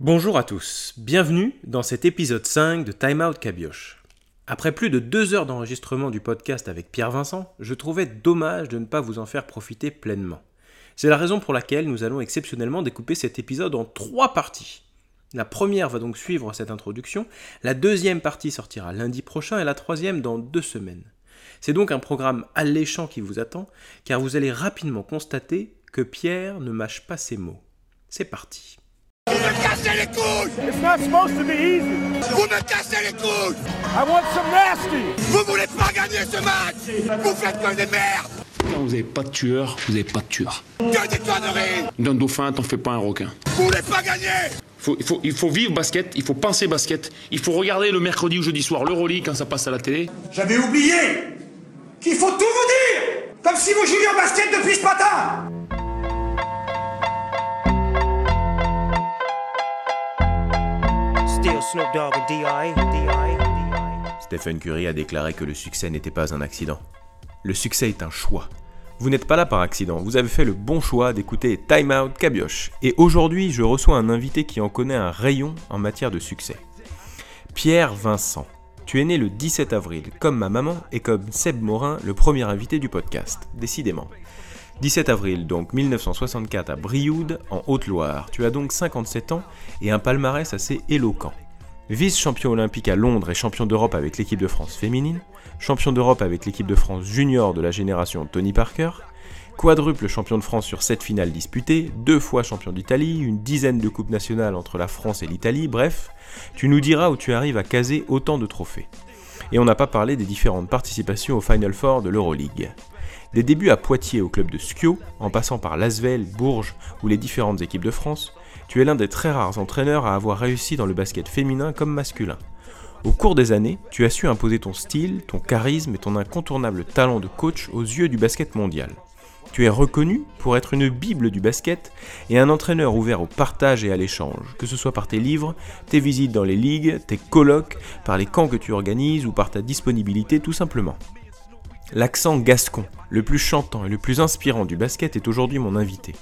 Bonjour à tous, bienvenue dans cet épisode 5 de Time Out Cabioche. Après plus de deux heures d'enregistrement du podcast avec Pierre Vincent, je trouvais dommage de ne pas vous en faire profiter pleinement. C'est la raison pour laquelle nous allons exceptionnellement découper cet épisode en trois parties. La première va donc suivre cette introduction, la deuxième partie sortira lundi prochain et la troisième dans deux semaines. C'est donc un programme alléchant qui vous attend, car vous allez rapidement constater que Pierre ne mâche pas ses mots. C'est parti. Vous me cassez les couilles It's not supposed to be easy. Vous me cassez les couilles I want some nasty. Vous voulez pas gagner ce match Vous faites que des merdes Quand vous n'avez pas de tueur, vous n'avez pas de tueur. Que des conneries D'un dauphin, t'en fais pas un requin. Vous voulez pas gagner Faut- il, faut, il faut vivre basket, il faut penser basket, il faut regarder le mercredi ou jeudi soir l'Euroleague quand ça passe à la télé. J'avais oublié qu'il faut tout vous dire Comme si vous jouiez au basket depuis ce matin Stephen Curry a déclaré que le succès n'était pas un accident. Le succès est un choix. Vous n'êtes pas là par accident, vous avez fait le bon choix d'écouter Time Out Cabioche. Et aujourd'hui, je reçois un invité qui en connaît un rayon en matière de succès. Pierre Vincent. Tu es né le 17 avril, comme ma maman et comme Seb Morin, le premier invité du podcast, décidément. 17 avril, donc 1964 à Brioude, en Haute-Loire. Tu as donc 57 ans et un palmarès assez éloquent. Vice-champion olympique à Londres et champion d'Europe avec l'équipe de France féminine, champion d'Europe avec l'équipe de France junior de la génération Tony Parker, quadruple champion de France sur 7 finales disputées, deux fois champion d'Italie, une dizaine de coupes nationales entre la France et l'Italie, bref, tu nous diras où tu arrives à caser autant de trophées. Et on n'a pas parlé des différentes participations au Final Four de l'Euroleague. Des débuts à Poitiers au club de Skio, en passant par Lasvel, Bourges ou les différentes équipes de France, tu es l'un des très rares entraîneurs à avoir réussi dans le basket féminin comme masculin. Au cours des années, tu as su imposer ton style, ton charisme et ton incontournable talent de coach aux yeux du basket mondial. Tu es reconnu pour être une bible du basket et un entraîneur ouvert au partage et à l'échange, que ce soit par tes livres, tes visites dans les ligues, tes colloques, par les camps que tu organises ou par ta disponibilité tout simplement. L'accent gascon, le plus chantant et le plus inspirant du basket est aujourd'hui mon invité.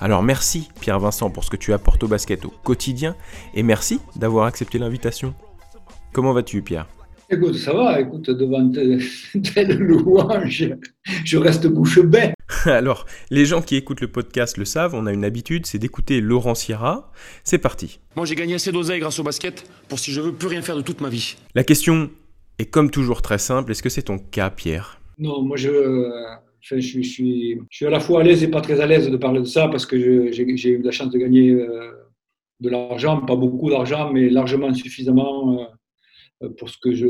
Alors merci Pierre Vincent pour ce que tu apportes au basket au quotidien et merci d'avoir accepté l'invitation. Comment vas-tu Pierre? Écoute, ça va, écoute, devant telle louange, je reste bouche bée. Alors, les gens qui écoutent le podcast le savent, on a une habitude, c'est d'écouter Laurent Sierra. C'est parti. Moi j'ai gagné assez d'oseille grâce au basket pour si je veux plus rien faire de toute ma vie. La question est comme toujours très simple, est-ce que c'est ton cas Pierre? Non, moi, je, euh, je, suis, je, suis, à la fois à l'aise et pas très à l'aise de parler de ça parce que j'ai eu la chance de gagner euh, de l'argent, pas beaucoup d'argent, mais largement suffisamment euh, pour ce que je.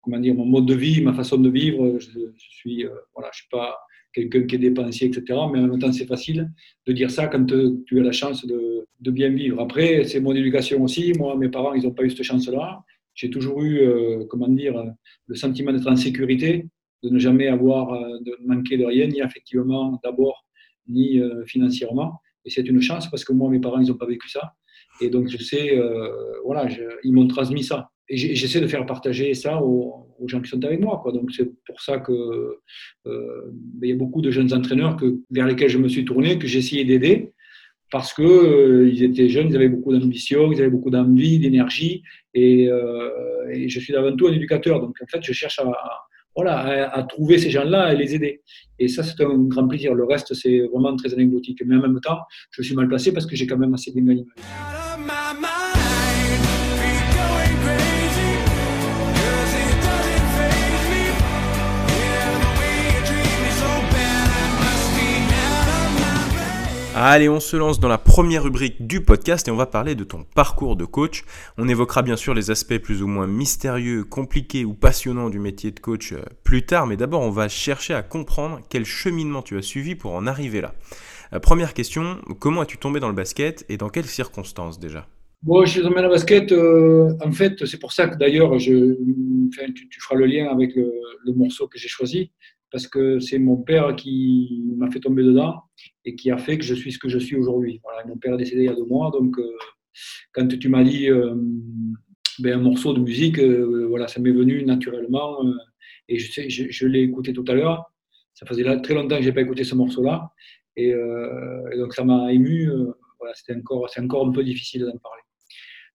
Comment dire, mon mode de vie, ma façon de vivre. Je, je suis, voilà, suis pas quelqu'un qui est dépensier, etc. Mais en même temps, c'est facile de dire ça quand tu as la chance de, de bien vivre. Après, c'est mon éducation aussi. Moi, mes parents, ils n'ont pas eu cette chance-là. J'ai toujours eu, euh, comment dire, le sentiment d'être en sécurité, de ne jamais avoir, euh, de manquer de rien, ni affectivement d'abord, ni euh, financièrement. Et c'est une chance parce que moi, mes parents, ils n'ont pas vécu ça. Et donc, je sais, euh, voilà, ils m'ont transmis ça. Et j'essaie de faire partager ça aux, aux gens qui sont avec moi. Quoi. Donc, c'est pour ça que euh, il y a beaucoup de jeunes entraîneurs que, vers lesquels je me suis tourné, que j'ai essayé d'aider parce que euh, ils étaient jeunes, ils avaient beaucoup d'ambition, ils avaient beaucoup d'envie, d'énergie, et, euh, et je suis avant tout un éducateur. Donc en fait, je cherche à, voilà, à, à trouver ces gens-là et les aider. Et ça, c'est un grand plaisir. Le reste, c'est vraiment très anecdotique. Mais en même temps, je suis mal placé parce que j'ai quand même assez bien gagné. Allez, on se lance dans la première rubrique du podcast et on va parler de ton parcours de coach. On évoquera bien sûr les aspects plus ou moins mystérieux, compliqués ou passionnants du métier de coach euh, plus tard, mais d'abord on va chercher à comprendre quel cheminement tu as suivi pour en arriver là. Euh, première question, comment es-tu tombé dans le basket et dans quelles circonstances déjà? Bon, je suis tombé dans le basket. euh, en fait, c'est pour ça que d'ailleurs, tu, feras le lien avec le morceau que j'ai choisi, parce que c'est mon père qui m'a fait tomber dedans et qui a fait que je suis ce que je suis aujourd'hui. Mon père est décédé il y a deux mois, donc euh, quand tu m'as dit euh, ben, un morceau de musique, euh, voilà, ça m'est venu naturellement et je, je, je l'ai écouté tout à l'heure. Ça faisait très longtemps que j'ai pas écouté ce morceau-là et, donc ça m'a ému. voilà, c'est encore un peu difficile d'en parler.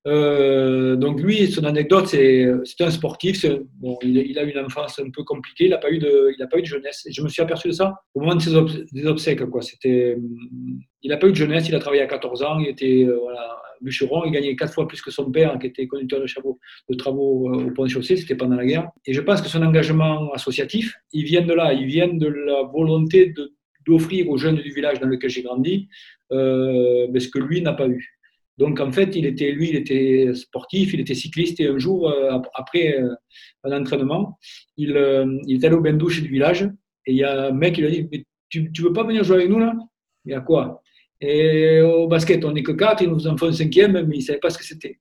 Euh, donc lui, son anecdote, c'est un sportif. Bon, il, il, a une enfance un peu compliquée. Il n'a pas eu de, il a pas eu de jeunesse. Je me suis aperçu de ça au moment de ses des obsèques. Quoi. C'était, il n'a pas eu de jeunesse. Il a travaillé à 14 ans. Il était euh, bûcheron. Il gagnait quatre fois plus que son père, qui était conducteur de, travaux, euh, au pont de chaussée. C'était pendant la guerre. Et je pense que son engagement associatif, il vient de là. Il vient de la volonté de d'offrir aux jeunes du village dans lequel j'ai grandi ce que lui n'a pas eu. Donc en fait, il était, lui, il était sportif, il était cycliste et un jour, euh, après euh, un entraînement, il, euh, est allé au bain douche du village et il y a un mec qui lui a dit Mais tu, tu veux pas venir jouer avec nous là? Il y a quoi? Et au basket, on n'est que quatre, il nous en fait un cinquième, mais il ne savait pas ce que c'était.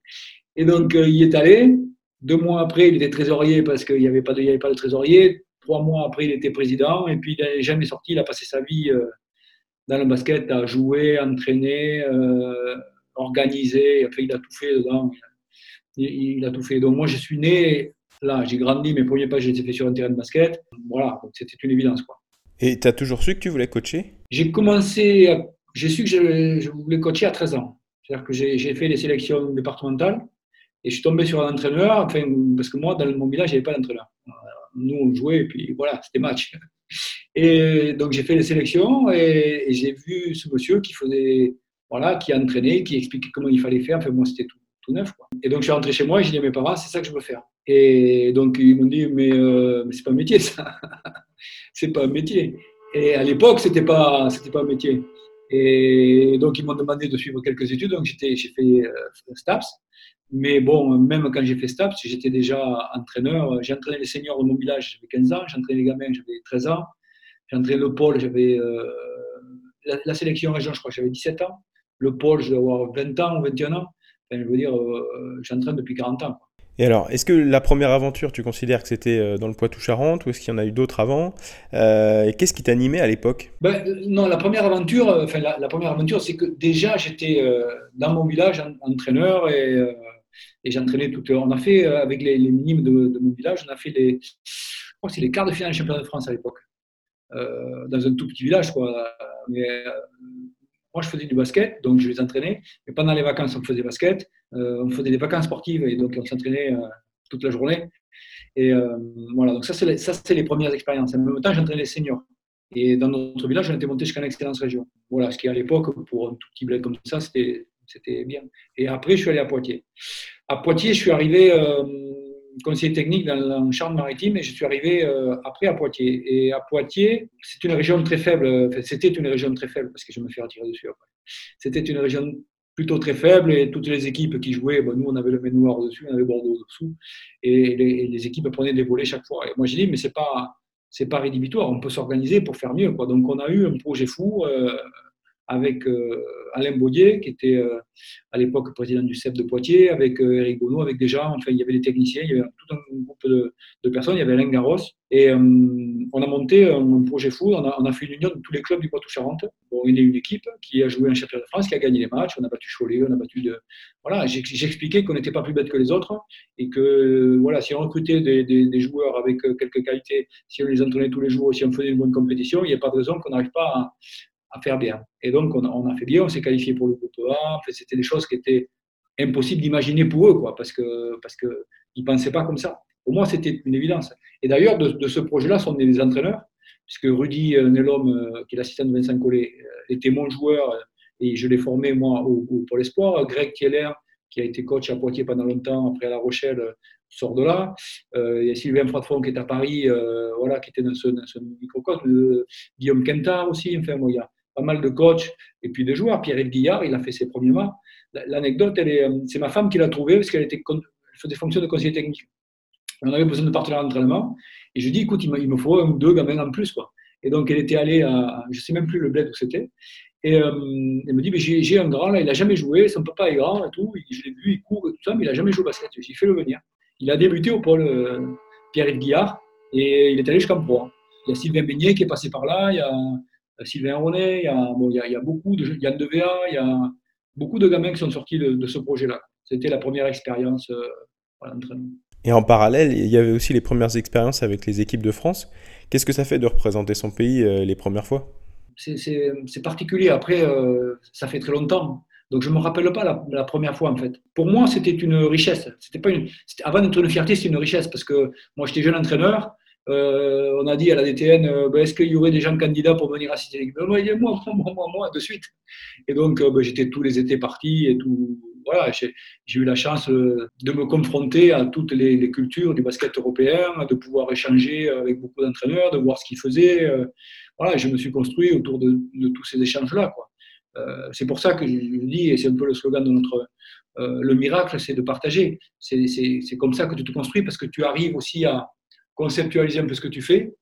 Et donc euh, il est allé. Deux mois après, il était trésorier parce qu'il n'y avait, pas de, avait pas de trésorier. Trois mois après, il était président. Et puis il n'est jamais sorti. Il a passé sa vie dans le basket à jouer, à entraîner. Organisé, enfin, il a tout fait dedans. Il, il, a tout fait. Donc moi, je suis né là, j'ai grandi, mes premiers pas, j'ai été fait sur un terrain de basket. Voilà, c'était une évidence. Quoi. Et tu as toujours su que tu voulais coacher? J'ai commencé, à, j'ai su que je, je, voulais coacher à 13 ans. C'est-à-dire que j'ai, j'ai fait les sélections départementales et je suis tombé sur un entraîneur, enfin, parce que moi, dans mon village, il n'y avait pas d'entraîneur. Nous, on jouait et puis voilà, c'était match. Et donc j'ai fait les sélections et, et j'ai vu ce monsieur qui faisait voilà, qui entraînait, qui expliquait comment il fallait faire. Enfin, moi, c'était tout, tout, neuf. Quoi. Et donc, je suis rentré chez moi et j'ai dit à mes parents, c'est ça que je veux faire. Et donc, ils m'ont dit, mais, euh, mais c'est pas un métier, ça. c'est pas un métier. Et à l'époque, c'était pas, c'était pas un métier. Et donc, ils m'ont demandé de suivre quelques études. Donc, j'ai fait euh, STAPS. Mais bon, même quand j'ai fait STAPS, j'étais déjà entraîneur. J'ai entraîné les seniors de mon j'avais 15 ans. J'ai entraîné les gamins, j'avais 13 ans. J'ai entraîné le pôle, j'avais euh, la, la, sélection région, je crois j'avais 17 ans le pôle, je dois avoir 20 ans ou 21 ans. Enfin, je veux dire, euh, j'entraîne depuis 40 ans. Et alors, est-ce que la première aventure, tu considères que c'était dans le Poitou-Charentes ou est-ce qu'il y en a eu d'autres avant euh, Et qu'est-ce qui t'animait à l'époque? Ben, Non, la première aventure, enfin, la, la première aventure, c'est que déjà j'étais euh, dans mon village en, entraîneur et, euh, et j'entraînais tout. On a fait avec les, les minimes de, de, mon village, on a fait les, je crois c'est les quarts de finale du championnat de France à l'époque, dans un tout petit village, quoi. Mais, moi, je faisais du basket, donc je les entraînais. Mais pendant les vacances, on faisait basket. Euh, on faisait des vacances sportives et donc on s'entraînait euh, toute la journée. Et euh, voilà, donc ça, c'est les, les premières expériences. En même temps, j'entraînais les seniors. Et dans notre village, on était monté jusqu'en excellence région. Voilà, ce qui à l'époque, pour un tout petit bled comme ça, c'était, bien. Et après, je suis allé à Poitiers. À Poitiers, je suis arrivé conseiller technique dans la Charente-Maritime et je suis arrivé euh, après à Poitiers. Et à Poitiers, c'est une région très faible, c'était une région très faible parce que je me fais retirer dessus après. C'était une région plutôt très faible et toutes les équipes qui jouaient, bon, nous on avait le Maine Noir dessus, on avait Bordeaux dessous et les, équipes prenaient des volets chaque fois. Et moi j'ai dit, mais c'est pas, pas rédhibitoire, on peut s'organiser pour faire mieux. Quoi. Donc on a eu un projet fou. Euh, avec euh, Alain Baudier, qui était euh, à l'époque président du CEP de Poitiers, avec euh, Eric Gonneau, avec des gens, enfin, il y avait des techniciens, il y avait tout un groupe de, personnes, il y avait Alain Garros, et on a monté un projet fou, on a, fait une union de tous les clubs du Poitou-Charentes. Bon, il y a une équipe qui a joué un championnat de France, qui a gagné les matchs, on a battu Cholet, on a battu de... Voilà, j'expliquais qu'on n'était pas plus bête que les autres, et que voilà, si on recrutait des, des, joueurs avec quelques qualités, si on les entraînait tous les jours, si on faisait une bonne compétition, il n'y a pas de raison qu'on n'arrive pas à, à faire bien. Et donc, on a, fait bien, on s'est qualifié pour le groupe A. En c'était des choses qui étaient impossibles d'imaginer pour eux, quoi, parce que parce que ils pensaient pas comme ça. Pour moi, c'était une évidence. Et d'ailleurs, de, ce projet-là sont les entraîneurs, puisque Rudy Nelom, qui est l'assistant de Vincent Collet, était mon joueur et je l'ai formé moi au, au Pôle Espoir. Greg Keller, qui a été coach à Poitiers pendant longtemps, après à La Rochelle, sort de là. Euh, il y a Sylvain Fratfond qui est à Paris, euh, voilà, qui était dans ce, dans ce microcosme. Euh, Guillaume Quintard aussi. Enfin, bon, il y a pas mal de coachs et puis de joueurs. Pierre-Yves Guillard, il a fait ses premiers mois. L'anecdote, c'est ma femme qui l'a trouvé parce qu'elle était, elle faisait des fonctions de conseiller technique. On avait besoin de partenaires d'entraînement. Et je lui dit, écoute, il me faut un ou deux gamins en plus. Quoi. Et donc, elle était allée à, je ne sais même plus le bled où c'était. Et euh, elle me dit, mais j'ai un grand, là, il n'a jamais joué, son papa est grand et tout. Je l'ai vu, il court et tout ça, mais il n'a jamais joué au basket. J'ai fait le venir. Il a débuté au pôle euh, Pierre-Yves Guillard et il est allé jusqu'en pro. Il y a Sylvain Beignet qui est passé par là, il y a Sylvain Ronet, il y a, bon, il y a, il y a beaucoup de Yann Devea, il y a beaucoup de gamins qui sont sortis de, de ce projet-là. C'était la première expérience euh, voilà, d'entraînement. Et en parallèle, il y avait aussi les premières expériences avec les équipes de France. Qu'est-ce que ça fait de représenter son pays euh, les premières fois? C'est particulier. Après, euh, ça fait très longtemps. Donc, je ne me rappelle pas la, la, première fois, en fait. Pour moi, c'était une richesse. C'était pas une, avant d'être une fierté, c'était une richesse parce que moi, j'étais jeune entraîneur. Euh, on a dit à la DTN, euh, ben, est-ce qu'il y aurait des gens candidats pour venir assister l'équipe ben, Moi, moi, moi, moi, de suite. Et donc, euh, ben, j'étais tous les étés parti et tout. Voilà, j'ai eu la chance de me confronter à toutes les, cultures du basket européen, de pouvoir échanger avec beaucoup d'entraîneurs, de voir ce qu'ils faisaient. Voilà, je me suis construit autour de, tous ces échanges-là. C'est pour ça que je dis, et c'est un peu le slogan de notre. Le miracle, c'est de partager. C'est comme ça que tu te construis parce que tu arrives aussi à conceptualiser un peu ce que tu fais,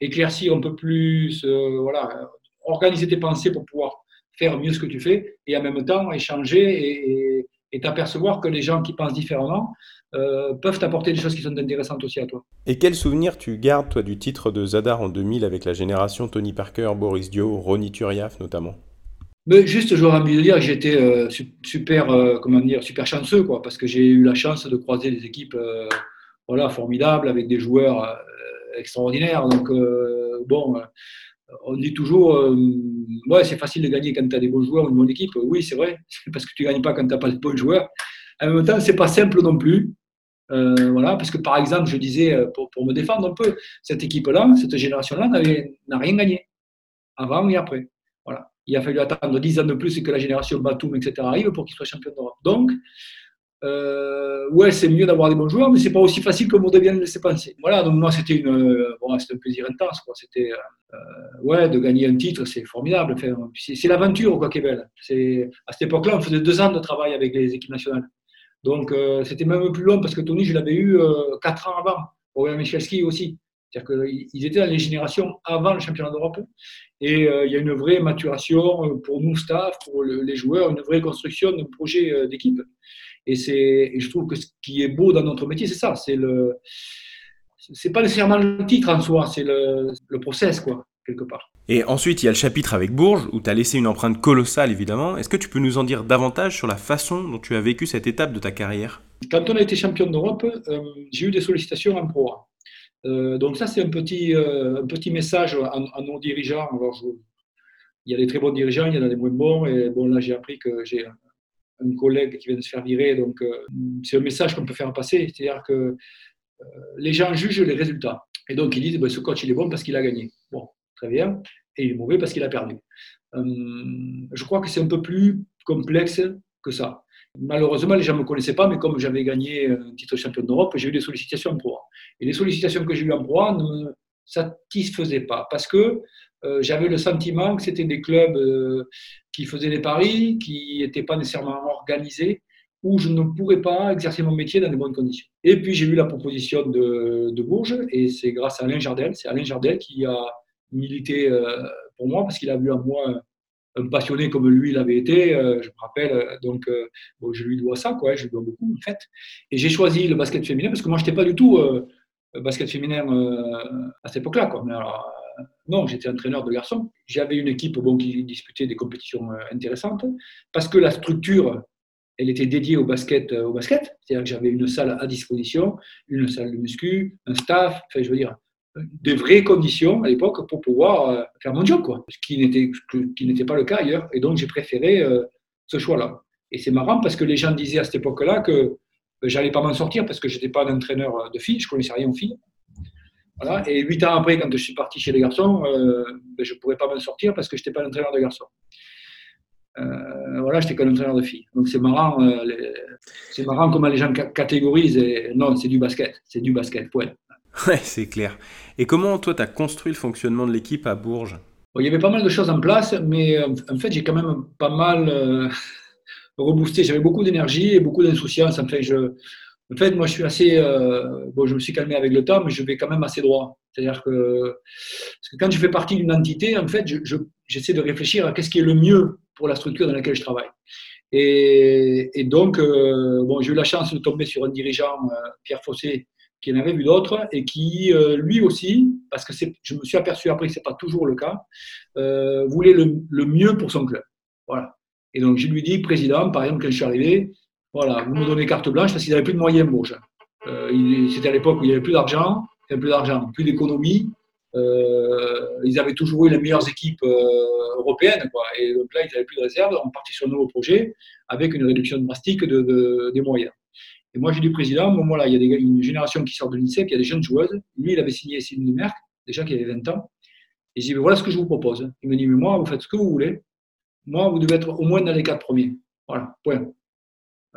éclaircir un peu plus, euh, voilà, organiser tes pensées pour pouvoir faire mieux ce que tu fais et en même temps échanger et t'apercevoir que les gens qui pensent différemment peuvent t'apporter des choses qui sont intéressantes aussi à toi. Et quel souvenir tu gardes, toi, du titre de Zadar en 2000 avec la génération Tony Parker, Boris Dio, Ronny Turiaf notamment? Mais juste, j'aurais envie de dire que j'étais euh, super, euh, comment dire, super chanceux, quoi, parce que j'ai eu la chance de croiser des équipes euh, voilà, formidables avec des joueurs extraordinaires. Donc, bon, on dit toujours, ouais, c'est facile de gagner quand tu as des bons joueurs, une bonne équipe. Oui, c'est vrai, parce que tu ne gagnes pas quand tu n'as pas de bons joueurs. En même temps, c'est pas simple non plus. voilà, parce que par exemple, je disais, pour, me défendre un peu, cette équipe-là, cette génération-là n'a rien gagné, avant et après. Voilà il a fallu attendre 10 ans de plus que la génération Batum, etc. arrive pour qu'il soit champion d'Europe. Donc, euh, ouais, c'est mieux d'avoir des bons joueurs, mais c'est pas aussi facile que voudrait bien le laisser penser. Voilà, donc moi, c'était une, euh, bon, un plaisir intense. C'était, euh, ouais, de gagner un titre, c'est formidable. c'est, l'aventure, quoi, qui est belle. C'est, à cette époque-là, on faisait deux ans de travail avec les équipes nationales. Donc, c'était même plus long parce que Tony, je l'avais eu quatre ans avant. Aurélien Michalski aussi. C'est-à-dire qu'ils étaient dans les générations avant le championnat d'Europe. Et euh, il y a une vraie maturation euh, pour nous, staff, pour les joueurs, une vraie construction d'un projet euh, d'équipe. Et, et je trouve que ce qui est beau dans notre métier, c'est ça. C'est le, c'est pas nécessairement le titre en soi, c'est le, le process, quoi, quelque part. Et ensuite, il y a le chapitre avec Bourges, où tu as laissé une empreinte colossale, évidemment. Est-ce que tu peux nous en dire davantage sur la façon dont tu as vécu cette étape de ta carrière? Quand on a été champion d'Europe, j'ai eu des sollicitations en pro. Euh, donc ça, c'est un petit, euh, un petit message à, nos dirigeants. Alors, il y a des très bons dirigeants, il y en a des moins bons. Et bon, là, j'ai appris que j'ai un, collègue qui vient de se faire virer. Donc, euh, c'est un message qu'on peut faire passer. C'est-à-dire que les gens jugent les résultats. Et donc, ils disent, ben, ce coach, il est bon parce qu'il a gagné. Bon, très bien. Et il est mauvais parce qu'il a perdu. je crois que c'est un peu plus complexe que ça. Malheureusement, les gens ne me connaissaient pas, mais comme j'avais gagné un titre champion d'Europe, j'ai eu des sollicitations en pro. Et les sollicitations que j'ai eues en pro ne me satisfaisaient pas parce que euh, j'avais le sentiment que c'était des clubs euh, qui faisaient des paris, qui n'étaient pas nécessairement organisés, où je ne pourrais pas exercer mon métier dans de bonnes conditions. Et puis j'ai eu la proposition de, de Bourges, et c'est grâce à Alain Jardel. C'est Alain Jardel qui a milité euh, pour moi parce qu'il a vu en moi un passionné comme lui l'avait été, euh, je me rappelle, euh, donc euh, je lui dois ça, quoi, je lui dois beaucoup en fait. Et j'ai choisi le basket féminin parce que moi je n'étais pas du tout basket féminin à cette époque-là. Quoi. Non, j'étais entraîneur de garçons. J'avais une équipe bon, qui disputait des compétitions intéressantes parce que la structure, elle était dédiée au basket. Au basket. C'est-à-dire que j'avais une salle à disposition, une salle de muscu, un staff, enfin, je veux dire, des vraies conditions à l'époque pour pouvoir euh, faire mon job, quoi. Ce qui n'était, pas le cas ailleurs. Et donc, j'ai préféré euh, ce choix-là. Et c'est marrant parce que les gens disaient à cette époque-là que euh, j'allais pas m'en sortir parce que j'étais pas un entraîneur de filles, je connaissais rien aux filles. Voilà. Et huit ans après, quand je suis parti chez les garçons, ben, je ne pourrais pas m'en sortir parce que je n'étais pas un entraîneur de garçons. voilà, j'étais qu'un entraîneur de filles. Donc c'est marrant, c'est marrant comment les gens catégorisent. Et, non, c'est du basket, c'est du basket, point. Ouais, c'est clair. Et comment, toi, tu as construit le fonctionnement de l'équipe à Bourges? Il y avait pas mal de choses en place, mais euh, en fait, j'ai quand même pas mal euh, reboosté. J'avais beaucoup d'énergie et beaucoup d'insouciance. En fait, je, en fait, moi, je suis assez. Euh, bon, je me suis calmé avec le temps, mais je vais quand même assez droit. C'est-à-dire que, parce que quand je fais partie d'une entité, en fait, j'essaie de réfléchir à qu'est-ce qui est le mieux pour la structure dans laquelle je travaille. Et, donc, bon, j'ai eu la chance de tomber sur un dirigeant, Pierre Fossé, qui en avait vu d'autres et qui, euh, lui aussi, parce que je me suis aperçu après que ce n'est pas toujours le cas, euh, voulait le, mieux pour son club. Voilà. Et donc, je lui dis, président, par exemple, quand je suis arrivé, voilà, vous me donnez carte blanche parce qu'il n'avait plus de moyens, Bourges. Euh, C'était à l'époque où il n'y avait plus d'argent, plus d'argent, plus d'économie. euh, ils avaient toujours eu les meilleures équipes euh, européennes. Quoi. Et donc là, ils n'avaient plus de réserve. On partit sur un nouveau projet avec une réduction drastique de, de- des moyens. Et moi, j'ai dit président, bon, voilà, il y a une génération qui sort de l'INSEP, il y a des jeunes joueuses. Lui, il avait signé Sylvie Merck, déjà qui avait 20 ans. Et j'ai dit, voilà ce que je vous propose. Il me dit, mais moi, vous faites ce que vous voulez. Moi, vous devez être au moins dans les quatre premiers. Voilà, point.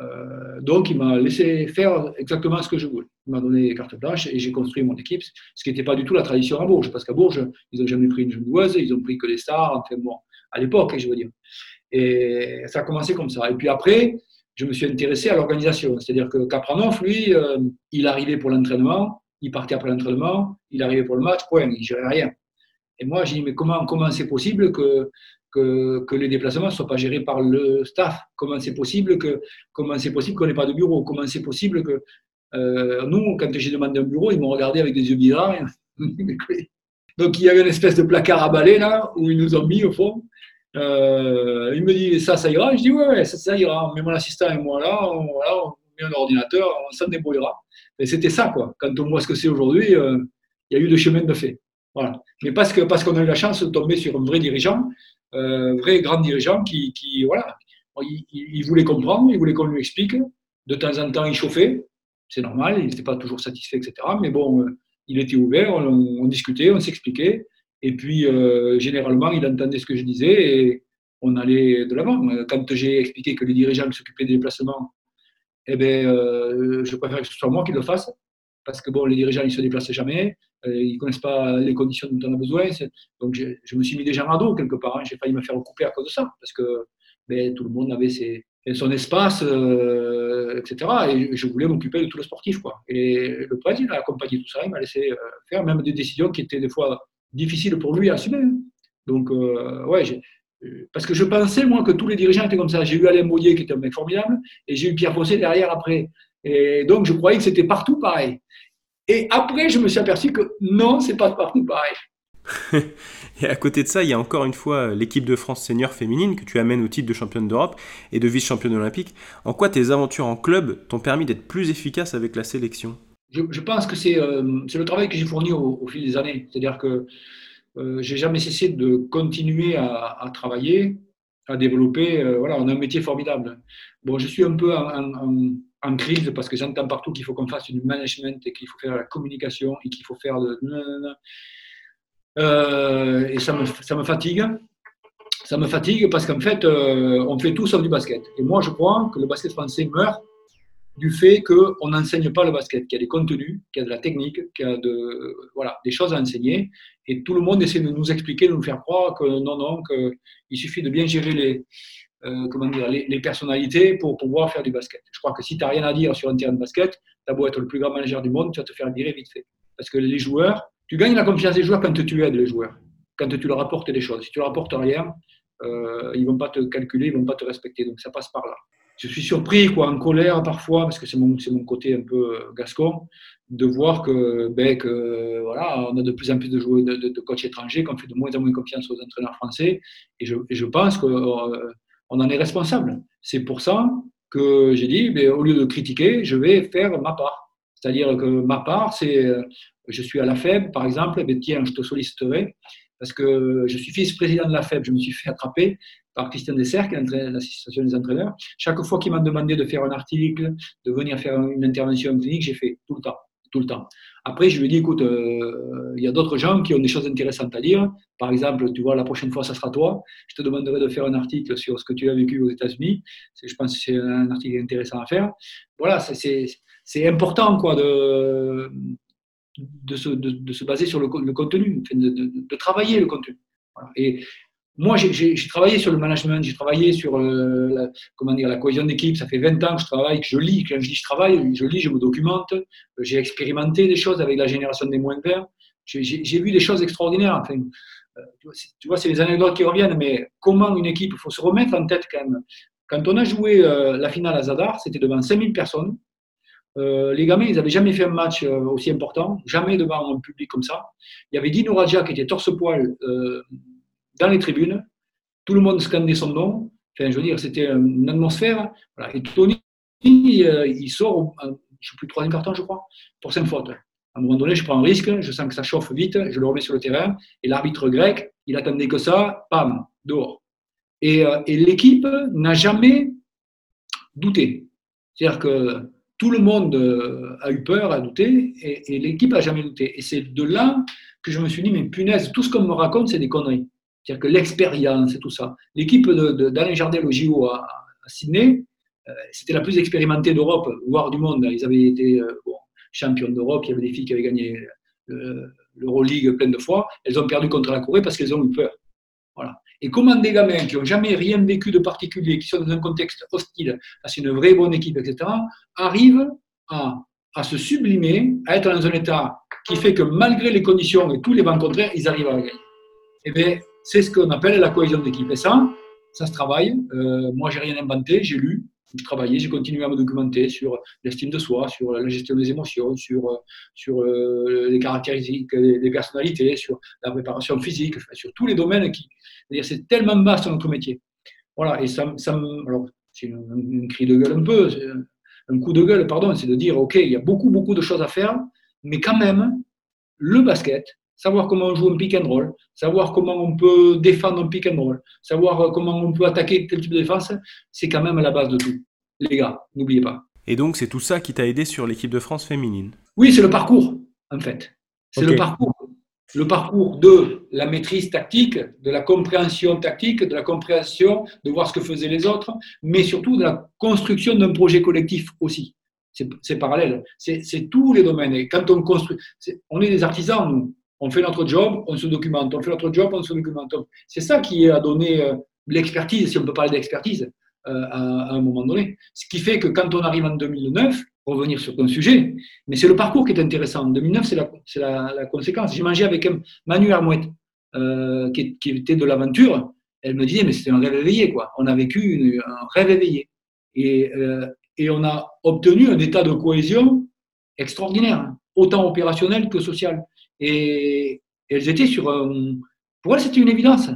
Euh, donc, il m'a laissé faire exactement ce que je voulais. Il m'a donné carte blanche et j'ai construit mon équipe, ce qui n'était pas du tout la tradition à Bourges, parce qu'à Bourges, ils n'ont jamais pris une joueuse, ils ont pris que des stars, à l'époque, je veux dire. Et ça a commencé comme ça. Et puis après, je me suis intéressé à l'organisation. C'est-à-dire que Kapranoff, lui, euh, il arrivait pour l'entraînement, il partait après l'entraînement, il arrivait pour le match, point, il gérait rien. Et moi, j'ai dit, mais comment comment c'est possible que, que, les déplacements ne soient pas gérés par le staff Comment c'est possible que comment qu'on n'ait pas de bureau? Comment c'est possible que euh, nous, quand j'ai demandé un bureau, ils m'ont regardé avec des yeux bizarres. Donc il y avait une espèce de placard à balai là où ils nous ont mis au fond. Euh, il me dit ça, ça ira? Je dis ouais, ça, ça ira. Met mon assistant et moi là, on, met un ordinateur, on s'en débrouillera. Et c'était ça quoi. Quand on voit ce que c'est aujourd'hui, euh, il y a eu de chemin de fait. Mais parce que parce qu'on a eu la chance de tomber sur un vrai dirigeant, euh, vrai grand dirigeant qui, qui voilà, il, il- voulait comprendre, il voulait qu'on lui explique. De temps en temps, il chauffait, c'est normal, il n'était pas toujours satisfait, etc. Mais bon, euh, il était ouvert, on, discutait, on s'expliquait. Et puis, euh, généralement, il entendait ce que je disais et on allait de l'avant. Euh, Quand j'ai expliqué que les dirigeants s'occupaient des déplacements, eh ben, euh, je préfère que ce soit moi qui le fasse. Parce que bon, les dirigeants, ils se déplacent jamais, euh, ils ne connaissent pas les conditions dont on a besoin. Donc, je, me suis mis déjà à dos quelque part. hein. J'ai failli me faire couper à cause de ça. Parce que ben, tout le monde avait son espace, euh, etc. Et je voulais m'occuper de tout le sportif. Quoi. Et le président a accompagné tout ça, il m'a laissé euh, faire même des décisions qui étaient des fois difficiles pour lui à assumer. hein. Donc, euh, ouais, euh, parce que je pensais, moi, que tous les dirigeants étaient comme ça. J'ai eu Alain Maudier qui était un mec formidable, et j'ai eu Pierre Fossé derrière après. Et donc, je croyais que c'était partout pareil. Et après, je me suis aperçu que non, c'est pas partout pareil. Et à côté de ça, il y a encore une fois l'équipe de France senior féminine que tu amènes au titre de championne d'Europe et de vice-championne olympique. En quoi tes aventures en club t'ont permis d'être plus efficace avec la sélection? Je, je pense que c'est euh, le travail que j'ai fourni au, au fil des années. C'est-à-dire que euh, j'ai jamais cessé de continuer à, à travailler, à développer. euh, voilà, on a un métier formidable. Bon, je suis un peu en, en- en- en crise parce que j'entends partout qu'il faut qu'on fasse du management et qu'il faut faire la communication et qu'il faut faire de. Euh, et ça me, ça me fatigue. Ça me fatigue parce qu'en fait, euh, on fait tout sauf du basket. Et moi, je crois que le basket français meurt du fait qu'on n'enseigne pas le basket, qu'il y a des contenus, qu'il y a de la technique, qu'il y a de, voilà, des choses à enseigner. Et tout le monde essaie de nous expliquer, de nous faire croire que non, non, qu'il suffit de bien gérer les, euh, comment dire, les, personnalités pour pouvoir faire du basket. Je crois que si tu n'as rien à dire sur un terrain de basket, tu as beau être le plus grand manager du monde, tu vas te faire virer vite fait. Parce que les joueurs, tu gagnes la confiance des joueurs quand tu aides les joueurs, quand tu leur apportes des choses. Si tu leur apportes rien, euh, ils ne vont pas te calculer, ils ne vont pas te respecter. Donc ça passe par là je suis surpris, quoi, en colère parfois, parce que c'est mon, mon côté un peu euh, gascon, de voir que, ben, que voilà, on a de plus en plus de joueurs, de, de, coachs étrangers, qu'on fait de moins en moins confiance aux entraîneurs français, et je, et je pense qu'on euh, en est responsable. C'est pour ça que j'ai dit, ben, au lieu de critiquer, je vais faire ma part. C'est-à-dire que ma part, c'est, euh, je suis à la FEB, par exemple, ben, tiens, je te solliciterai, parce que je suis vice-président de la FEB, je me suis fait attraper par Christian Dessert, qui est l'association des entraîneurs. Chaque fois qu'il m'a demandé de faire un article, de venir faire une intervention clinique, j'ai fait tout le temps, tout le temps. Après, je lui ai dit, écoute, euh, il y a d'autres gens qui ont des choses intéressantes à dire. Par exemple, tu vois, la prochaine fois, ça sera toi. Je te demanderai de faire un article sur ce que tu as vécu aux États-Unis. Je pense que c'est un article intéressant à faire. Voilà, c'est important, quoi, de, se, baser sur le, contenu, de, travailler le contenu. Et moi, j'ai travaillé sur le management, j'ai travaillé sur euh, la, comment dire, la cohésion d'équipe. Ça fait 20 ans que je travaille, que je lis. Quand je dis je travaille, je lis, je me documente. J'ai expérimenté des choses avec la génération des moins de verts. J'ai vu des choses extraordinaires. Enfin, euh, tu vois, c'est les anecdotes qui reviennent, mais comment une équipe, il faut se remettre en tête quand même. Quand on a joué euh, la finale à Zadar, c'était devant 5000 personnes. Euh, les gamins, ils n'avaient jamais fait un match euh, aussi important, jamais devant un public comme ça. Il y avait Dino Radja qui était torse-poil euh, dans les tribunes. Tout le monde scandait son nom. Enfin, je veux dire, c'était une atmosphère. Voilà. Et Tony, il, il sort, au, je ne sais plus, troisième carton, je crois, pour cinq fautes. À un moment donné, je prends un risque, je sens que ça chauffe vite, je le remets sur le terrain, et l'arbitre grec, il attendait que ça, pam, dehors. Et, euh, et l'équipe n'a jamais douté. C'est-à-dire que tout le monde euh, a eu peur, a douté, et, et l'équipe n'a jamais douté. Et c'est de là que je me suis dit, mais punaise, tout ce qu'on me raconte, c'est des conneries. C'est-à-dire que l'expérience et tout ça. L'équipe d'Alain de, d'Alain Jardel au JO à, Sydney, euh, c'était la plus expérimentée d'Europe, voire du monde. Ils avaient été euh, champions d'Europe, il y avait des filles qui avaient gagné euh, l'Euroleague plein de fois. Elles ont perdu contre la Corée parce qu'elles ont eu peur. Voilà. Et comment des gamins qui n'ont jamais rien vécu de particulier, qui sont dans un contexte hostile, c'est une vraie bonne équipe, etc., arrivent à, à, se sublimer, à être dans un état qui fait que malgré les conditions et tous les vents contraires, ils arrivent à gagner. Et bien, c'est ce qu'on appelle la cohésion d'équipe. Et ça, ça se travaille. Euh, moi, j'ai rien inventé, j'ai lu, j'ai travaillé, j'ai continué à me documenter sur l'estime de soi, sur la gestion des émotions, sur, sur euh, les caractéristiques des personnalités, sur la préparation physique, sur tous les domaines qui. C'est tellement vaste notre métier. Voilà, et ça, ça alors, c'est un, un, cri de gueule un peu, un coup de gueule, pardon, c'est de dire, OK, il y a beaucoup, beaucoup de choses à faire, mais quand même, le basket, savoir comment on joue un pick and roll, savoir comment on peut défendre un pick and roll, savoir comment on peut attaquer tel type de défense, c'est quand même à la base de tout. Les gars, n'oubliez pas. Et donc, c'est tout ça qui t'a aidé sur l'équipe de France féminine? Oui, c'est le parcours, en fait. C'est okay. le parcours. Le parcours de la maîtrise tactique, de la compréhension tactique, de la compréhension de voir ce que faisaient les autres, mais surtout de la construction d'un projet collectif aussi. C'est parallèle. C'est tous les domaines. Et quand on construit, on est des artisans, nous on fait notre job, on se documente, on fait notre job, on se documente. C'est ça qui a donné euh, l'expertise, si on peut parler d'expertise, euh, à, un moment donné. Ce qui fait que quand on arrive en 2009, pour revenir sur ton sujet, mais c'est le parcours qui est intéressant. En 2009, c'est la, la, la, conséquence. J'ai mangé avec Manu Armouette, euh, qui, qui, était de l'aventure. Elle me disait, mais c'était un rêve éveillé, quoi. On a vécu une, un rêve éveillé. Et, et on a obtenu un état de cohésion extraordinaire, autant opérationnel que social. Et, elles étaient sur un... Pour elles, c'était une évidence.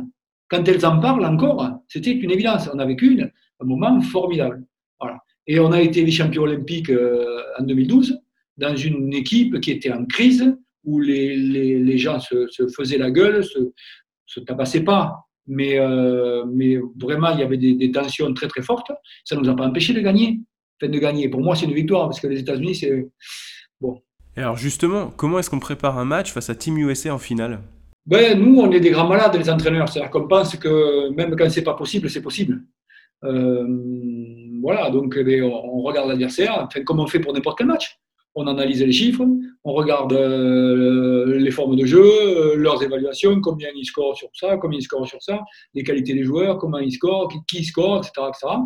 Quand elles en parlent encore, c'était une évidence. On a vécu un moment formidable. Et on a été les champions olympiques euh, en 2012 dans une équipe qui était en crise, où les, gens se, faisaient la gueule, se, se tabassaient pas, mais, euh, vraiment, il y avait des, des, tensions très très fortes. Ça ne nous a pas empêché de gagner. Enfin, de gagner. Pour moi, c'est une victoire, parce que les États-Unis, c'est... Bon, alors justement, comment est-ce qu'on prépare un match face à Team USA en finale? Ben, Nous, on est des grands malades, les entraîneurs. C'est-à-dire qu'on pense que même quand c'est pas possible, c'est possible. Euh, voilà, donc eh bien, on regarde l'adversaire, enfin, comme on fait pour n'importe quel match? On analyse les chiffres, on regarde euh, les formes de jeu, euh, leurs évaluations, combien ils scorent sur ça, combien ils scorent sur ça, les qualités des joueurs, comment ils scorent, qui, qui score, etc., etc.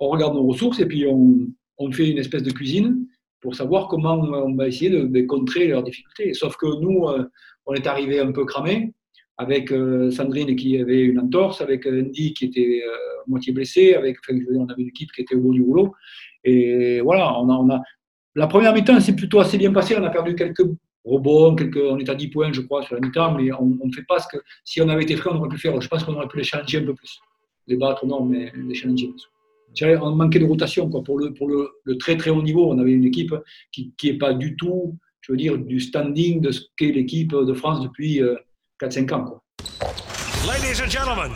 On regarde nos ressources et puis on, on fait une espèce de cuisine pour savoir comment on va essayer de, contrer leurs difficultés. Sauf que nous, euh, on est arrivé un peu cramé, avec euh, Sandrine qui avait une entorse, avec Andy qui était euh, moitié blessé, avec, enfin, on avait une équipe qui était au bout du rouleau. Et voilà, on a, la première mi-temps s'est plutôt assez bien passé. On a perdu quelques rebonds, quelques, on est à 10 points, je crois, sur la mi-temps, mais on ne fait pas ce que si on avait été frais, on aurait pu faire. Je pense qu'on aurait pu les challenger un peu plus. Les battre, non, mais les challenger. On manquait de rotation quoi. pour, le, pour le, le, très très haut niveau. On avait une équipe qui n'est pas du tout, je veux dire, du standing de ce qu'est l'équipe de France depuis euh, 4-5 ans. Quoi. Ladies and gentlemen.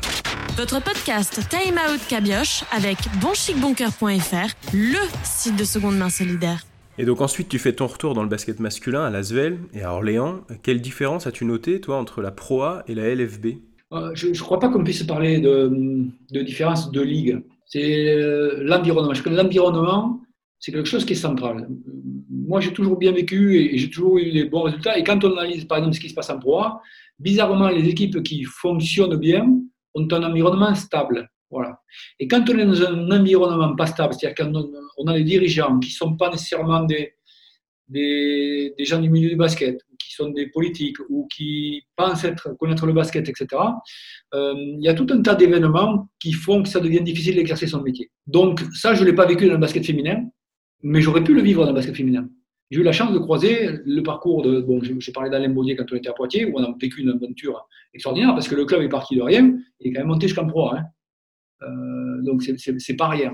Votre podcast Time Out Cabioche avec bonchicboncoeur.fr, le site de seconde main solidaire. Et donc ensuite, tu fais ton retour dans le basket masculin à Lasvel et à Orléans. Quelle différence as-tu noté, toi, entre la Pro A et la LFB euh, Je ne crois pas qu'on puisse parler de, de différence de ligue c'est euh, l'environnement. Je connais l'environnement, c'est quelque chose qui est central. Moi, j'ai toujours bien vécu et j'ai toujours eu des bons résultats. Et quand on analyse, par exemple, ce qui se passe en Pro A, bizarrement, les équipes qui fonctionnent bien ont un environnement stable. Voilà. Et quand on est dans un environnement pas stable, c'est-à-dire quand on a des dirigeants qui ne sont pas nécessairement des, des, des, gens du milieu du basket, qui sont des politiques ou qui pensent connaître le basket, etc., euh, il y a tout un tas d'événements qui font que ça devient difficile d'exercer son métier. Donc ça, je ne l'ai pas vécu dans le basket féminin, mais j'aurais pu le vivre dans le basket féminin. J'ai eu la chance de croiser le parcours de. Bon, j'ai parlé d'Alain Baudier quand on était à Poitiers, où on a vécu une aventure extraordinaire, parce que le club est parti de rien, et est quand même monté jusqu'en pro. Hein. Euh, donc, c'est pas rien.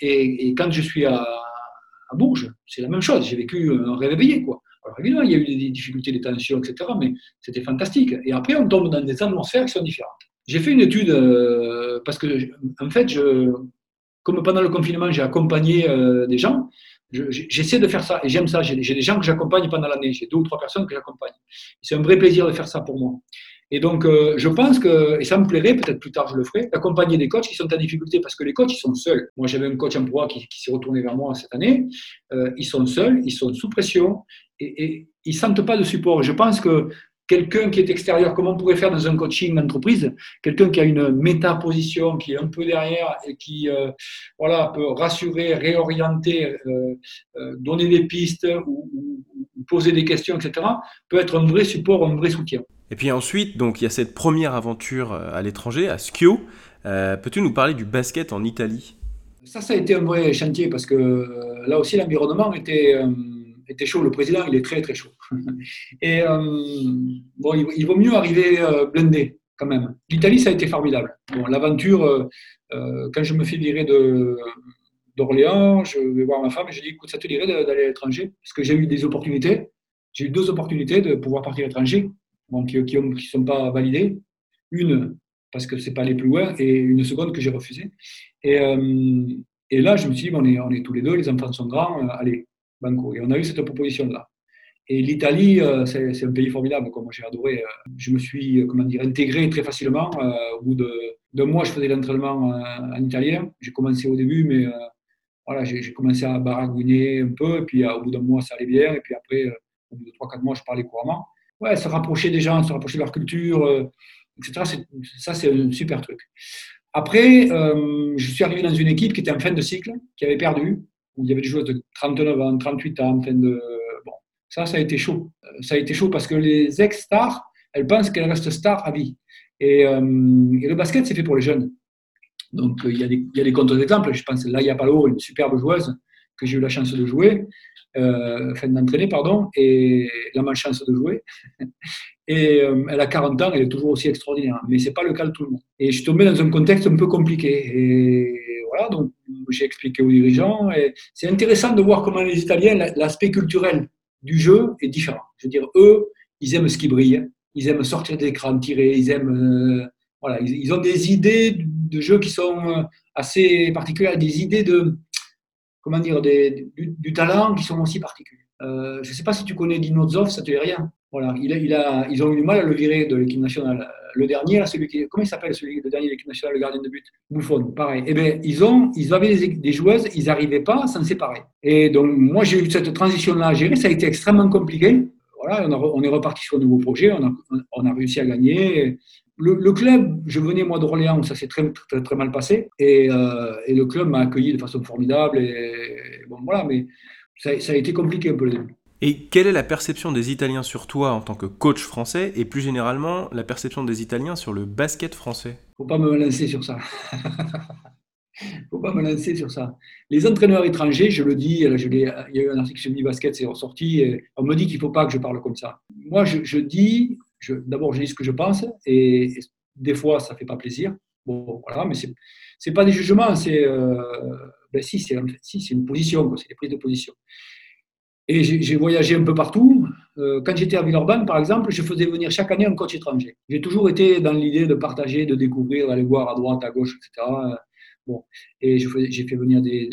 Et, et, quand je suis à, à Bourges, c'est la même chose. J'ai vécu un rêve éveillé, quoi. Évidemment, il y a eu des difficultés, des tensions, etc., mais c'était fantastique. Et après, on tombe dans des atmosphères qui sont différentes. J'ai fait une étude euh, parce que, en fait, je, comme pendant le confinement, j'ai accompagné euh, des gens, j'essaie de faire ça et j'aime ça. J'ai des gens que j'accompagne pendant l'année. J'ai deux ou trois personnes que j'accompagne. C'est un vrai plaisir de faire ça pour moi. Et donc, euh, je pense que, et ça me plairait, peut-être plus tard je le ferai, d'accompagner des coachs qui sont en difficulté parce que les coachs, ils sont seuls. Moi, j'avais un coach en proie qui, s'est retourné vers moi cette année. Euh, ils sont seuls, ils sont sous pression et, ils sentent pas de support. Je pense que quelqu'un qui est extérieur, comme on pourrait faire dans un coaching d'entreprise, quelqu'un qui a une méta-position, qui est un peu derrière et qui euh, voilà, peut rassurer, réorienter, donner des pistes ou, poser des questions, etc., peut être un vrai support, un vrai soutien. Et puis ensuite, donc, il y a cette première aventure à l'étranger, à Schio. Peux-tu nous parler du basket en Italie? Ça, ça a été un vrai chantier parce que là aussi, l'environnement était était chaud. Le président, il est très, très chaud. Et euh, bon, il, vaut mieux arriver euh, blindé quand même. L'Italie, ça a été formidable. Bon, l'aventure, euh, quand je me fais virer de d'Orléans, je vais voir ma femme et je dis écoute, ça te dirait d'aller à l'étranger? Parce que j'ai eu des opportunités. J'ai eu deux opportunités de pouvoir partir à l'étranger, qui ne sont pas validées. Une, parce que c'est pas aller plus loin, et une seconde que j'ai refusée. Et, et, là, je me suis dit on est, on est tous les deux, les enfants sont grands, allez, et on a eu cette proposition-là. Et l'Italie, euh, c'est un pays formidable, comme j'ai adoré. Euh, je me suis, euh, comment dire, intégré très facilement. Au bout d'un mois, je faisais l'entraînement en italien. J'ai commencé au début, mais voilà, j'ai commencé à baragouiner un peu. Et puis, au bout d'un mois, ça allait bien. Et puis après, au bout de 3-4 mois, je parlais couramment. Se rapprocher des gens, se rapprocher de leur culture, etc. Ça, c'est un super truc. Après, je suis arrivé dans une équipe qui était en fin de cycle, qui avait perdu où il y avait des joueurs de 39 ans, 38 ans, fin de. Bon, ça, ça a été chaud. Euh, ça a été chaud parce que les ex-stars, elles pensent qu'elles restent stars à vie. Et, euh, le basket, c'est fait pour les jeunes. Donc, euh, il y a des, il y des contre-exemples. Je pense Laia Palo, une superbe joueuse que j'ai eu la chance de jouer, euh, enfin d'entraîner, pardon, et la malchance de jouer. Et elle a 40 ans, elle est toujours aussi extraordinaire. Mais ce n'est pas le cas de tout le monde. Et je suis tombé dans un contexte un peu compliqué. Et voilà, donc j'ai expliqué aux dirigeants. Et c'est intéressant de voir comment les Italiens, l'aspect culturel du jeu est différent. Je veux dire, eux, ils aiment ce qui brille, ils aiment sortir d'écran tiré, ils aiment. Euh, voilà, ils, ont des idées de jeu qui sont euh, assez particulières, des idées de. Comment dire, des, du, talent qui sont aussi particuliers. Euh, je ne sais pas si tu connais Dinozov, ça ne te dit rien. Voilà, ils ont eu du mal à le virer de l'équipe nationale le dernier, celui qui, comment il s'appelle celui le dernier de l'équipe nationale, le gardien de but? Bouffon, pareil. Eh bien, ils ont, ils avaient des, joueuses, ils n'arrivaient pas à s'en séparer. Et donc, moi, j'ai eu cette transition-là à gérer. Ça a été extrêmement compliqué. Voilà, on, est reparti sur un nouveau projet. On a réussi à gagner. Le, club, je venais moi d'Orléans, ça s'est très, très, très, mal passé. Et, euh, et le club m'a accueilli de façon formidable. Et, bon, voilà, mais ça, ça, a été compliqué un peu le début. Et quelle est la perception des Italiens sur toi en tant que coach français et plus généralement la perception des Italiens sur le basket français? Faut pas me lancer sur ça. Faut pas me lancer sur ça. Les entraîneurs étrangers, je le dis, il y a eu un article sur Mi Basket, c'est ressorti, et on me dit qu'il ne faut pas que je parle comme ça. Moi, je, dis, d'abord, je dis ce que je pense, et, des fois, ça ne fait pas plaisir. Bon, voilà, mais ce n'est pas des jugements, c'est euh, ben si, c'est une position, c'est des prises de position. Et j'ai voyagé un peu partout. Euh, quand j'étais à Villeurbanne, par exemple, je faisais venir chaque année un coach étranger. J'ai toujours été dans l'idée de partager, de découvrir, d'aller voir à droite, à gauche, etc. Bon. Et j'ai fait venir des,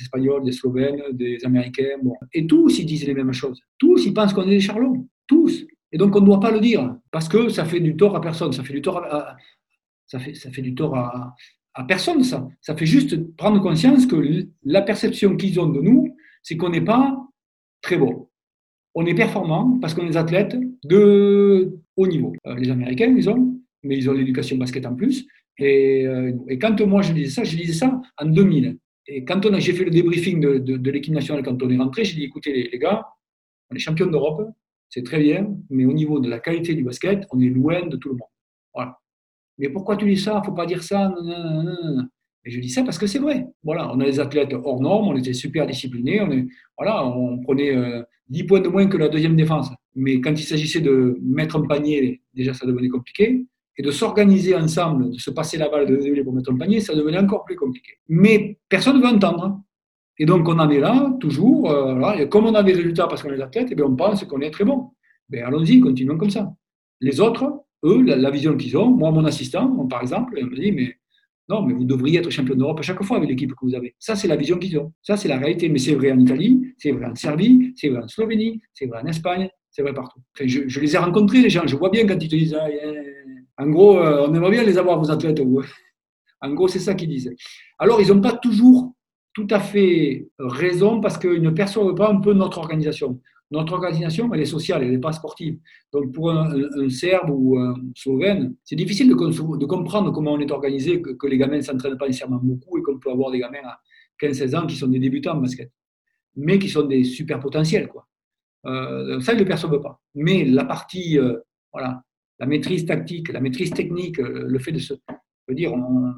Espagnols, des Slovènes, des Américains. Bon. Et tous, ils disent les mêmes choses. Tous, ils pensent qu'on est des charlons. Tous. Et donc, on ne doit pas le dire. Parce que ça fait du tort à personne. Ça fait du tort à, ça fait, ça fait du tort à, à personne, ça. Ça fait juste prendre conscience que la perception qu'ils ont de nous, c'est qu'on n'est pas très bon. On est performant parce qu'on est athlètes de haut niveau. Euh, les Américains, ils ont, mais ils ont l'éducation basket en plus. Et, euh, quand moi je disais ça, je disais ça en 2000. Et quand j'ai fait le débriefing de, de, l'équipe nationale, quand on est rentré, j'ai dit écoutez les, gars, on est champion d'Europe, c'est très bien, mais au niveau de la qualité du basket, on est loin de tout le monde. Voilà. Mais pourquoi tu dis ça? Il faut pas dire ça. Et je dis ça parce que c'est vrai. Voilà, on a des athlètes hors normes, on était super disciplinés, on, est, on prenait 10 euh, points de moins que la deuxième défense. Mais quand il s'agissait de mettre un panier, déjà ça devenait compliqué. Et de s'organiser ensemble, de se passer la balle de pour mettre un panier, ça devenait encore plus compliqué. Mais personne ne veut entendre. Et donc, on en est là, toujours. euh. Et comme on a des résultats parce qu'on est athlète, eh bien, on pense qu'on est très bon. Ben, allons-y, continuons comme ça. Les autres, eux, la, la vision qu'ils ont, moi, mon assistant, moi, par exemple, il me dit, mais non, mais vous devriez être champion d'Europe à chaque fois avec l'équipe que vous avez. Ça, c'est la vision qu'ils ont. Ça, c'est la réalité. Mais c'est vrai en Italie, c'est vrai en Serbie, c'est vrai en Slovénie, c'est vrai en Espagne, c'est vrai partout. Enfin, je, je les ai rencontrés, les gens. Je vois bien quand ils te disent, ah, yeah. en gros, euh, on aimerait bien les avoir, vos athlètes. En gros, c'est ça qu'ils disent. Alors, ils n'ont pas toujours tout à fait raison parce qu'ils ne perçoivent pas un peu notre organisation. Notre organisation, elle est sociale, elle n'est pas sportive. Donc, pour un, Serbe ou un Slovène, c'est difficile de, comprendre comment on est organisé, que, que les gamins ne s'entraînent pas nécessairement beaucoup et qu'on peut avoir des gamins à 15-16 ans qui sont des débutants en basket, mais qui sont des super potentiels. Quoi. Euh, ça, ils ne le perçoivent pas. Mais la partie, euh, voilà, la maîtrise tactique, la maîtrise technique, euh, le fait de se. Je veux dire, on-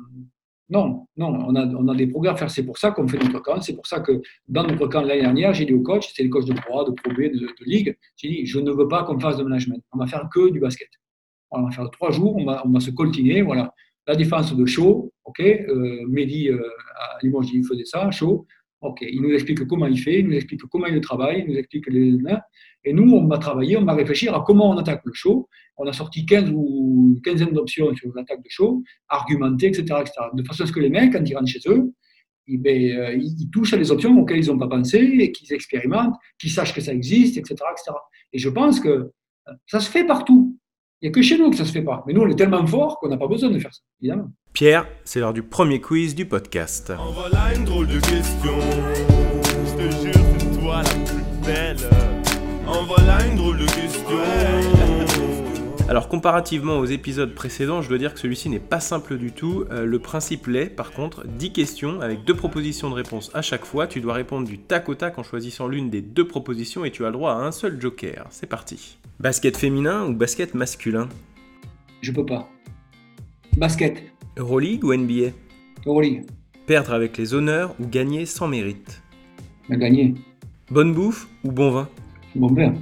non, non, on a, on a des progrès à faire. C'est pour ça qu'on fait notre camp. C'est pour ça que dans notre camp l'année dernière, j'ai dit au coach, c'est les coachs de Pro de Pro B, de, de Ligue, j'ai dit, je ne veux pas qu'on fasse de management. On va faire que du basket. On va faire trois jours, on va, on va se coltiner. Voilà. La défense de Shaw, ok. Euh, Mehdi euh, à Limoges, il faisait ça, Shaw. Ok, il nous explique comment il fait, il nous explique comment il travaille, il nous explique les. Et nous, on va travailler, on va réfléchir à comment on attaque le show. On a sorti 15 ou une quinzaine d'options sur l'attaque de show, argumentées, etc., etc. De façon à ce que les mecs, quand ils rentrent chez eux, ils, ben, euh, ils touchent à des options auxquelles ils n'ont pas pensé, et qu'ils expérimentent, qu'ils sachent que ça existe, etc., etc. Et je pense que euh, ça se fait partout. Il n'y a que chez nous que ça ne se fait pas. Mais nous, on est tellement forts qu'on n'a pas besoin de faire ça, évidemment. Pierre, c'est l'heure du premier quiz du podcast. En voilà une drôle de question. Je te jure, c'est toi la plus belle. En voilà une drôle de question. Alors comparativement aux épisodes précédents, je dois dire que celui-ci n'est pas simple du tout. Euh, le principe l'est, par contre, 10 questions avec deux propositions de réponse à chaque fois. Tu dois répondre du tac au tac en choisissant l'une des deux propositions et tu as le droit à un seul joker. C'est parti. Basket féminin ou basket masculin? Je peux pas. Basket, Euroleague ou NBA Euroleague, Perdre avec les honneurs ou gagner sans mérite? Gagné. Bonne bouffe ou bon vin? Bon père.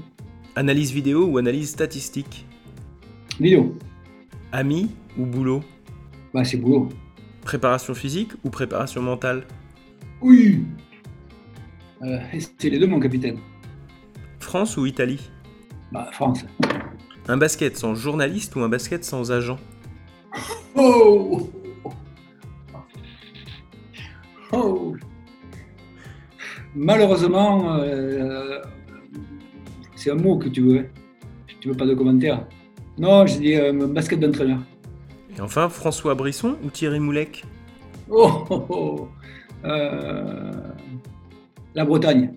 Analyse vidéo ou analyse statistique Vidéo, Amis ou boulot bah, c'est boulot. Préparation physique ou préparation mentale Oui euh, C'est les deux, mon capitaine. France ou Italie Bah, France. Un basket sans journaliste ou un basket sans agent Oh Oh Malheureusement, euh, c'est un mot que tu veux. hein. Tu veux pas de commentaire Non, je dis euh, basket d'entraîneur. Et enfin, François Brisson ou Thierry Moulec? Oh, oh, oh. Euh, La Bretagne.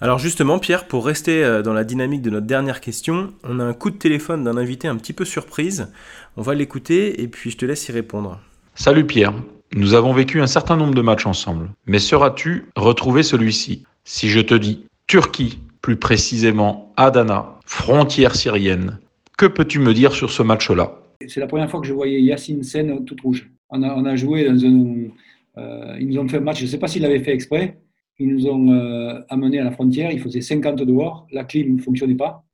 Alors justement, Pierre, pour rester euh, dans la dynamique de notre dernière question, on a un coup de téléphone d'un invité un petit peu surprise. On va l'écouter et puis je te laisse y répondre. Salut Pierre, nous avons vécu un certain nombre de matchs ensemble, mais sauras-tu retrouver celui-ci? Si je te dis Turquie, plus précisément Adana, frontière syrienne, que peux-tu me dire sur ce match-là? C'est la première fois que je voyais Yacine Sen toute rouge. On a, joué dans un. euh, ils nous ont fait un match, je ne sais pas s'ils l'avaient fait exprès. Ils nous ont euh, amenés à la frontière, il faisait 50 dehors, la clim ne fonctionnait pas.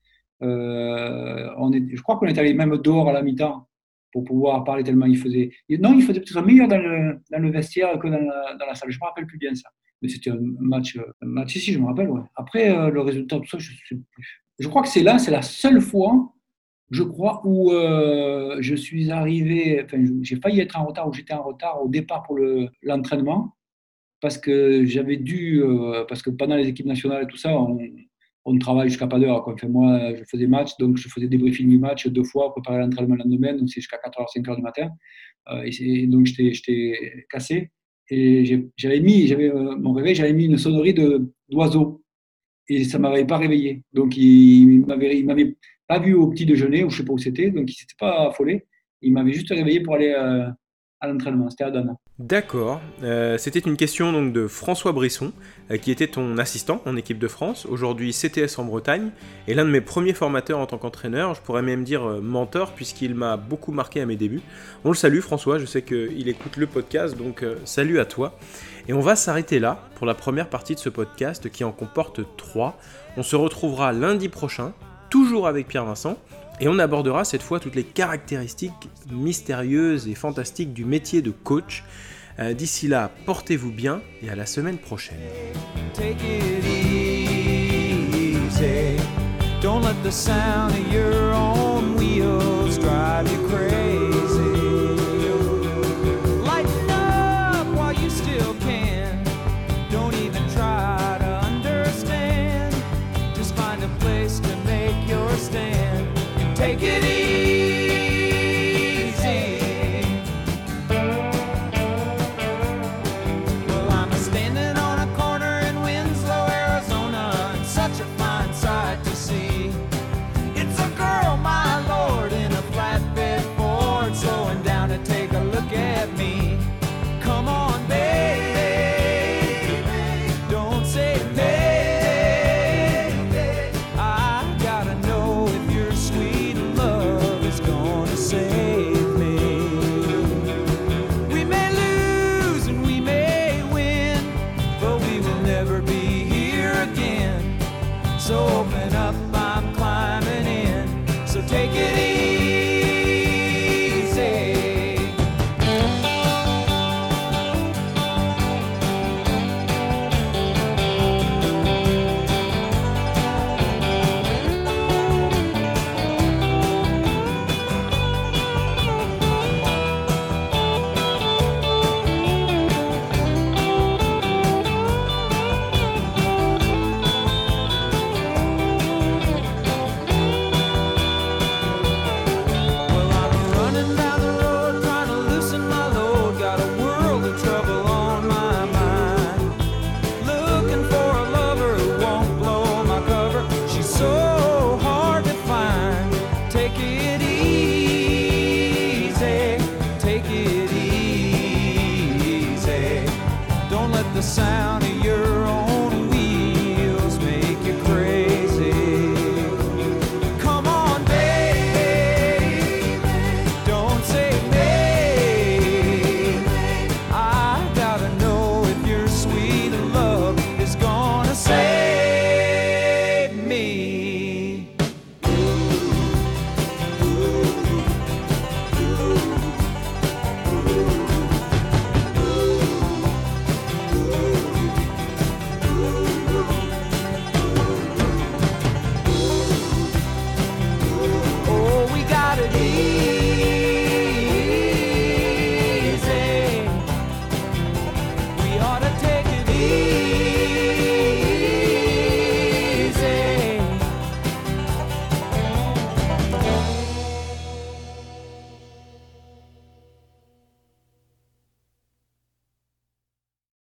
Euh, je crois qu'on est allé même dehors à la mi-temps pour pouvoir parler tellement il faisait. Non, il faisait peut-être meilleur dans le, dans le vestiaire que dans la, dans la salle. Je ne me rappelle plus bien ça. Mais c'était un match, match, si, je me rappelle. Après, euh, le résultat, tout ça, je. Je crois que c'est là, c'est la seule fois je crois, où euh, je suis arrivé, enfin, j'ai failli être en retard, ou j'étais en retard au départ pour le- l'entraînement, parce que j'avais dû, euh, parce que pendant les équipes nationales et tout ça, on, travaille jusqu'à pas d'heure. Enfin, moi, je faisais match, donc je faisais des briefings du match deux fois, préparer l'entraînement le lendemain, donc c'est jusqu'à 4h, 5h du matin. Et c'est- donc j'étais cassé. Et j'avais mis, j'avais euh, mon réveil, j'avais mis une sonnerie de- d'oiseau. Et ça m'avait pas réveillé. Donc il, m'avait m'avait pas vu au petit déjeuner, ou je sais pas où c'était, donc il s'était pas affolé. Il m'avait juste réveillé pour aller euh, D'accord. Euh, C'était une question donc de François Brisson, euh, qui était ton assistant en équipe de France, aujourd'hui CTS en Bretagne, et l'un de mes premiers formateurs en tant qu'entraîneur, je pourrais même dire euh, mentor, puisqu'il m'a beaucoup marqué à mes débuts. On le salue François, je sais qu'il écoute le podcast, donc salut à toi. Et on va s'arrêter là pour la première partie de ce podcast qui en comporte trois. On se retrouvera lundi prochain, toujours avec Pierre Vincent, et on abordera cette fois toutes les caractéristiques mystérieuses et fantastiques du métier de coach. Euh, d'ici là, portez-vous bien et à la semaine prochaine.